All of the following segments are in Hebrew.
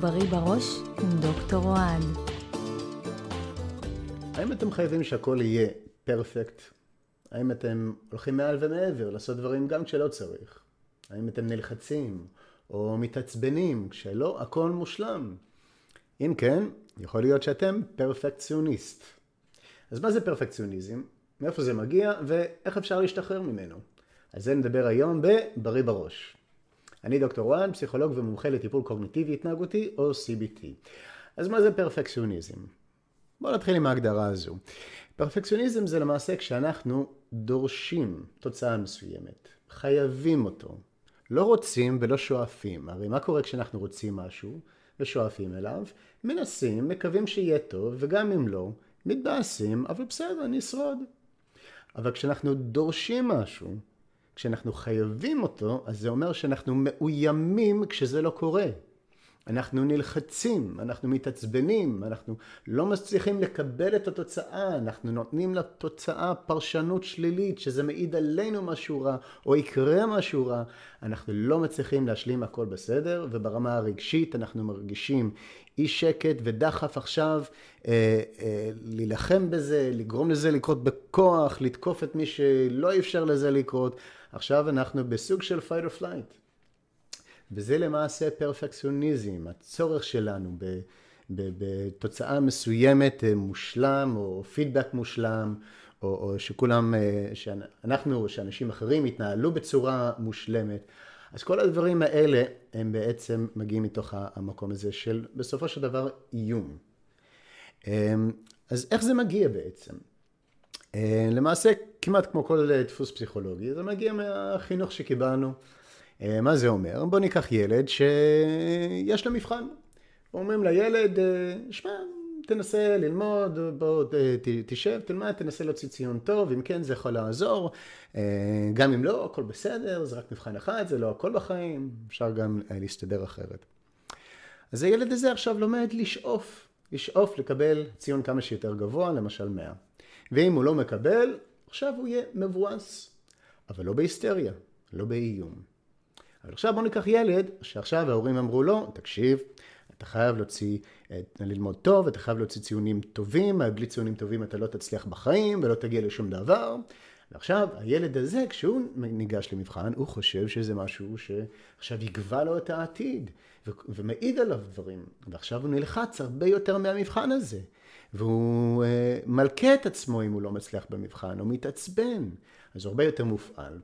בריא בראש עם דוקטור אוהד. האם אתם חייבים שהכל יהיה פרפקט? האם אתם הולכים מעל ומעבר לעשות דברים גם כשלא צריך? האם אתם נלחצים או מתעצבנים כשלא הכל מושלם? אם כן, יכול להיות שאתם פרפקציוניסט. אז מה זה פרפקציוניזם? מאיפה זה מגיע ואיך אפשר להשתחרר ממנו? על זה נדבר היום בבריא בראש. אני דוקטור וואן, פסיכולוג ומומחה לטיפול קוגניטיבי התנהגותי או CBT. אז מה זה פרפקציוניזם? בואו נתחיל עם ההגדרה הזו. פרפקציוניזם זה למעשה כשאנחנו דורשים תוצאה מסוימת, חייבים אותו, לא רוצים ולא שואפים. הרי מה קורה כשאנחנו רוצים משהו ושואפים אליו? מנסים, מקווים שיהיה טוב, וגם אם לא, מתבאסים, אבל בסדר, אני אשרוד. אבל כשאנחנו דורשים משהו, כשאנחנו חייבים אותו, אז זה אומר שאנחנו מאוימים כשזה לא קורה. אנחנו נלחצים, אנחנו מתעצבנים, אנחנו לא מצליחים לקבל את התוצאה, אנחנו נותנים לתוצאה פרשנות שלילית, שזה מעיד עלינו משהו רע, או יקרה משהו רע. אנחנו לא מצליחים להשלים הכל בסדר, וברמה הרגשית אנחנו מרגישים אי שקט ודחף עכשיו אה, אה, להילחם בזה, לגרום לזה לקרות בכוח, לתקוף את מי שלא אפשר לזה לקרות. עכשיו אנחנו בסוג של fight or flight. וזה למעשה פרפקציוניזם, הצורך שלנו בתוצאה מסוימת אה, מושלם, או פידבק מושלם, או, או שכולם, אה, שאנחנו שאנשים אחרים יתנהלו בצורה מושלמת. אז כל הדברים האלה הם בעצם מגיעים מתוך המקום הזה של בסופו של דבר איום. אמ, אז איך זה מגיע בעצם? אה, למעשה כמעט כמו כל דפוס פסיכולוגי, זה מגיע מהחינוך שקיבלנו. אה, מה זה אומר? בוא ניקח ילד שיש לו מבחן. אומרים לילד, אה, שמע, תנסה ללמוד, בוא תשב, תלמד, תנסה להוציא ציון טוב, אם כן זה יכול לעזור, אה, גם אם לא, הכל בסדר, זה רק מבחן אחד, זה לא הכל בחיים, אפשר גם להסתדר אחרת. אז הילד הזה עכשיו לומד לשאוף, לשאוף לקבל ציון כמה שיותר גבוה, למשל 100. ואם הוא לא מקבל, עכשיו הוא יהיה מבואס, אבל לא בהיסטריה, לא באיום. אבל עכשיו בוא ניקח ילד שעכשיו ההורים אמרו לו, תקשיב, אתה חייב להוציא, ללמוד טוב, אתה חייב להוציא ציונים טובים, בלי ציונים טובים אתה לא תצליח בחיים ולא תגיע לשום דבר. ועכשיו הילד הזה, כשהוא ניגש למבחן, הוא חושב שזה משהו שעכשיו יקבע לו את העתיד, ו- ומעיד עליו דברים. ועכשיו הוא נלחץ הרבה יותר מהמבחן הזה. והוא uh, מלכה את עצמו אם הוא לא מצליח במבחן, הוא מתעצבן. אז הוא הרבה יותר מופעל.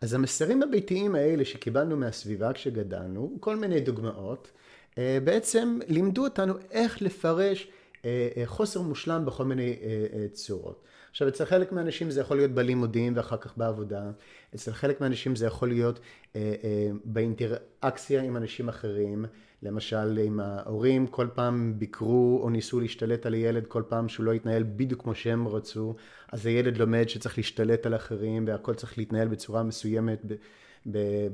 אז המסרים הביתיים האלה שקיבלנו מהסביבה כשגדלנו, כל מיני דוגמאות, אה, בעצם לימדו אותנו איך לפרש חוסר מושלם בכל מיני צורות. עכשיו, אצל חלק מהאנשים זה יכול להיות בלימודים ואחר כך בעבודה, אצל חלק מהאנשים זה יכול להיות באינטראקציה עם אנשים אחרים, למשל אם ההורים כל פעם ביקרו או ניסו להשתלט על הילד כל פעם שהוא לא התנהל בדיוק כמו שהם רצו, אז הילד לומד שצריך להשתלט על אחרים והכל צריך להתנהל בצורה מסוימת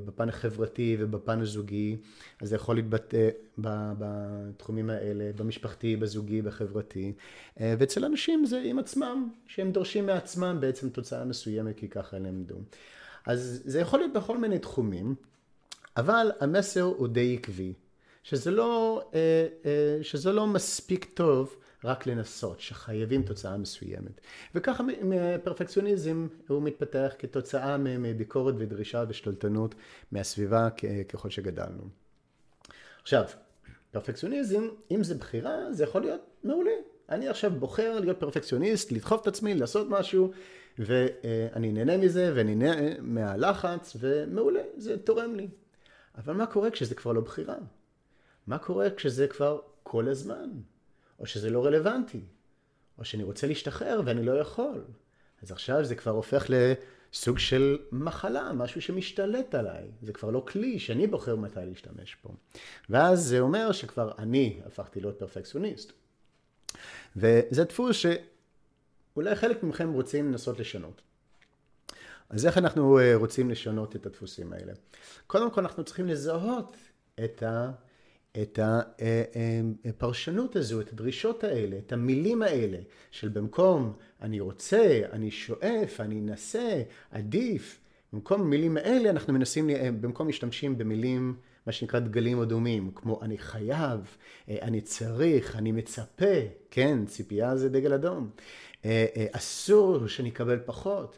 בפן החברתי ובפן הזוגי, אז זה יכול להתבטא בתחומים האלה, במשפחתי, בזוגי, בחברתי, ואצל אנשים זה עם עצמם, שהם דורשים מעצמם בעצם תוצאה מסוימת כי ככה הם למדו. אז זה יכול להיות בכל מיני תחומים, אבל המסר הוא די עקבי. שזה לא, אה, אה, שזה לא מספיק טוב רק לנסות, שחייבים תוצאה מסוימת. וככה פרפקציוניזם הוא מתפתח כתוצאה מביקורת ודרישה ושתלטנות מהסביבה ככל שגדלנו. עכשיו, פרפקציוניזם, אם זה בחירה, זה יכול להיות מעולה. אני עכשיו בוחר להיות פרפקציוניסט, לדחוף את עצמי, לעשות משהו, ואני נהנה מזה, ואני נהנה מהלחץ, ומעולה, זה תורם לי. אבל מה קורה כשזה כבר לא בחירה? מה קורה כשזה כבר כל הזמן? או שזה לא רלוונטי? או שאני רוצה להשתחרר ואני לא יכול? אז עכשיו זה כבר הופך לסוג של מחלה, משהו שמשתלט עליי. זה כבר לא כלי שאני בוחר מתי להשתמש בו. ואז זה אומר שכבר אני הפכתי להיות פרפקציוניסט. וזה דפוס שאולי חלק מכם רוצים לנסות לשנות. אז איך אנחנו אה, רוצים לשנות את הדפוסים האלה? קודם כל אנחנו צריכים לזהות את ה... את הפרשנות הזו, את הדרישות האלה, את המילים האלה, של במקום אני רוצה, אני שואף, אני אנסה, עדיף, במקום המילים האלה אנחנו מנסים, במקום משתמשים במילים מה שנקרא דגלים אדומים, כמו אני חייב, אה, אני צריך, אני מצפה, כן, ציפייה זה דגל אדום. אה, אה, אסור שאני אקבל פחות.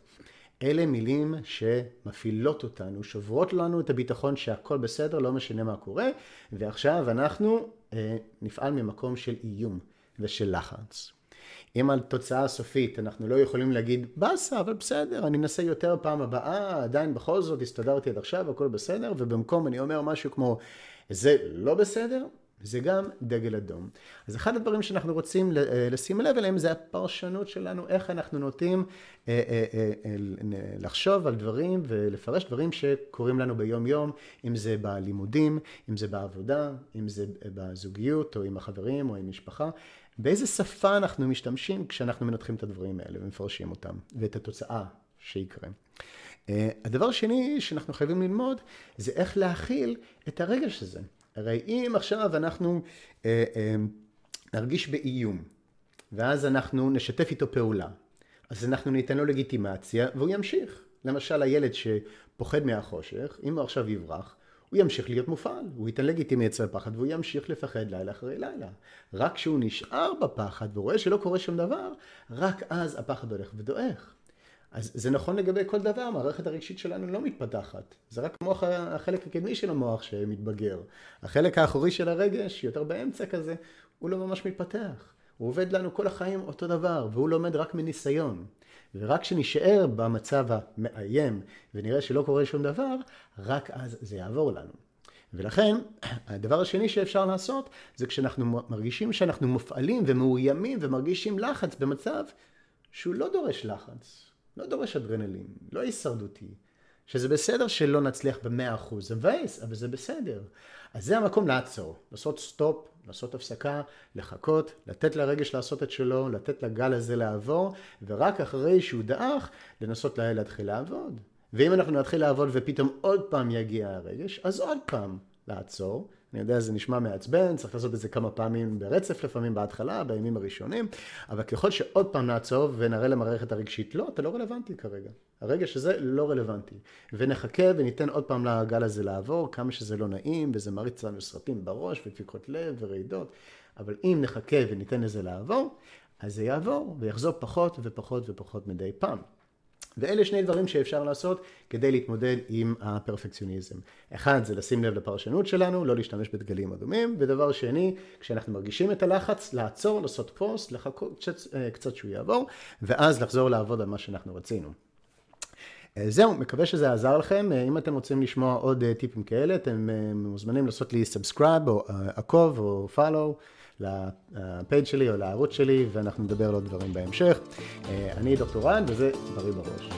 אלה מילים שמפעילות אותנו, שוברות לנו את הביטחון שהכל בסדר, לא משנה מה קורה, ועכשיו אנחנו נפעל ממקום של איום ושל לחץ. אם על תוצאה סופית אנחנו לא יכולים להגיד, באסה, אבל בסדר, אני אנסה יותר פעם הבאה, עדיין בכל זאת הסתדרתי עד עכשיו, הכל בסדר, ובמקום אני אומר משהו כמו, זה לא בסדר, זה גם דגל אדום. אז אחד הדברים שאנחנו רוצים אה, לשים לב אליהם זה הפרשנות שלנו, איך אנחנו נוטים אה, אה, לחשוב על דברים ולפרש דברים שקורים לנו ביום יום, אם זה בלימודים, אם זה בעבודה, אם זה בזוגיות או עם החברים או עם משפחה. באיזה שפה אנחנו משתמשים כשאנחנו מנתחים את הדברים האלה ומפרשים אותם ואת התוצאה שיקרה. הדבר השני שאנחנו חייבים ללמוד זה איך להכיל את הרגש הזה. הרי אם עכשיו אנחנו אה, אה, נרגיש באיום, ואז אנחנו נשתף איתו פעולה, אז אנחנו ניתן לו לגיטימציה והוא ימשיך. למשל הילד שפוחד מהחושך, אם הוא עכשיו יברח, הוא ימשיך להיות מופעל, הוא ייתן לגיטימציה לפחד והוא ימשיך לפחד לילה אחרי לילה. רק כשהוא נשאר בפחד ורואה שלא קורה שום דבר, רק אז הפחד הולך ודועך. אז זה נכון לגבי כל דבר, המערכת הרגשית שלנו לא מתפתחת. זה רק מוח, החלק הקדמי של המוח שמתבגר. החלק האחורי של הרגש, יותר באמצע כזה, הוא לא ממש מתפתח. הוא עובד לנו כל החיים אותו דבר, והוא לומד רק מניסיון. ורק כשנשאר במצב המאיים ונראה שלא קורה שום דבר, רק אז זה יעבור לנו. ולכן, הדבר השני שאפשר לעשות, זה כשאנחנו מרגישים שאנחנו מופעלים ומאוימים ומרגישים לחץ במצב שהוא לא דורש לחץ. לא דורש אדרנלין, לא הישרדותי. שזה בסדר שלא נצליח במאה אחוז, זה מבאס, אבל זה בסדר. אז זה המקום לעצור, לעשות סטופ, לעשות הפסקה, לחכות, לתת לרגש לעשות את שלו, לתת לגל הזה לעבור, ורק אחרי שהוא דעך, לנסות להתחיל לעבוד. ואם אנחנו נתחיל לעבוד ופתאום עוד פעם יגיע הרגש, אז עוד פעם לעצור, אני יודע, זה נשמע מעצבן, צריך לעשות את זה כמה פעמים ברצף לפעמים בהתחלה, בימים הראשונים, אבל ככל שעוד פעם נעצור ונראה למערכת הרגשית, לא, אתה לא רלוונטי כרגע. הרגש הזה לא רלוונטי. ונחכה וניתן עוד פעם לגל הזה לעבור, כמה שזה לא נעים, וזה מריץ לנו סרטים בראש, ודפיקות לב ורעידות, אבל אם נחכה וניתן לזה לעבור, אז זה יעבור ויחזור פחות ופחות ופחות מדי פעם. ואלה שני דברים שאפשר לעשות כדי להתמודד עם הפרפקציוניזם. אחד זה לשים לב לפרשנות שלנו, לא להשתמש בדגלים אדומים, ודבר שני, כשאנחנו מרגישים את הלחץ, לעצור, לעשות פוסט, לחכות קצת, אה, שהוא יעבור, ואז לחזור לעבוד על מה שאנחנו רצינו. אה, זהו, מקווה שזה עזר לכם. אה, אם אתם רוצים לשמוע עוד טיפים כאלה, אתם מוזמנים לעשות לי subscribe או עקוב או follow. ל page שלי או לערוץ שלי, ואנחנו נדבר על עוד דברים בהמשך. אני דוקטור רן, וזה בריא בראש.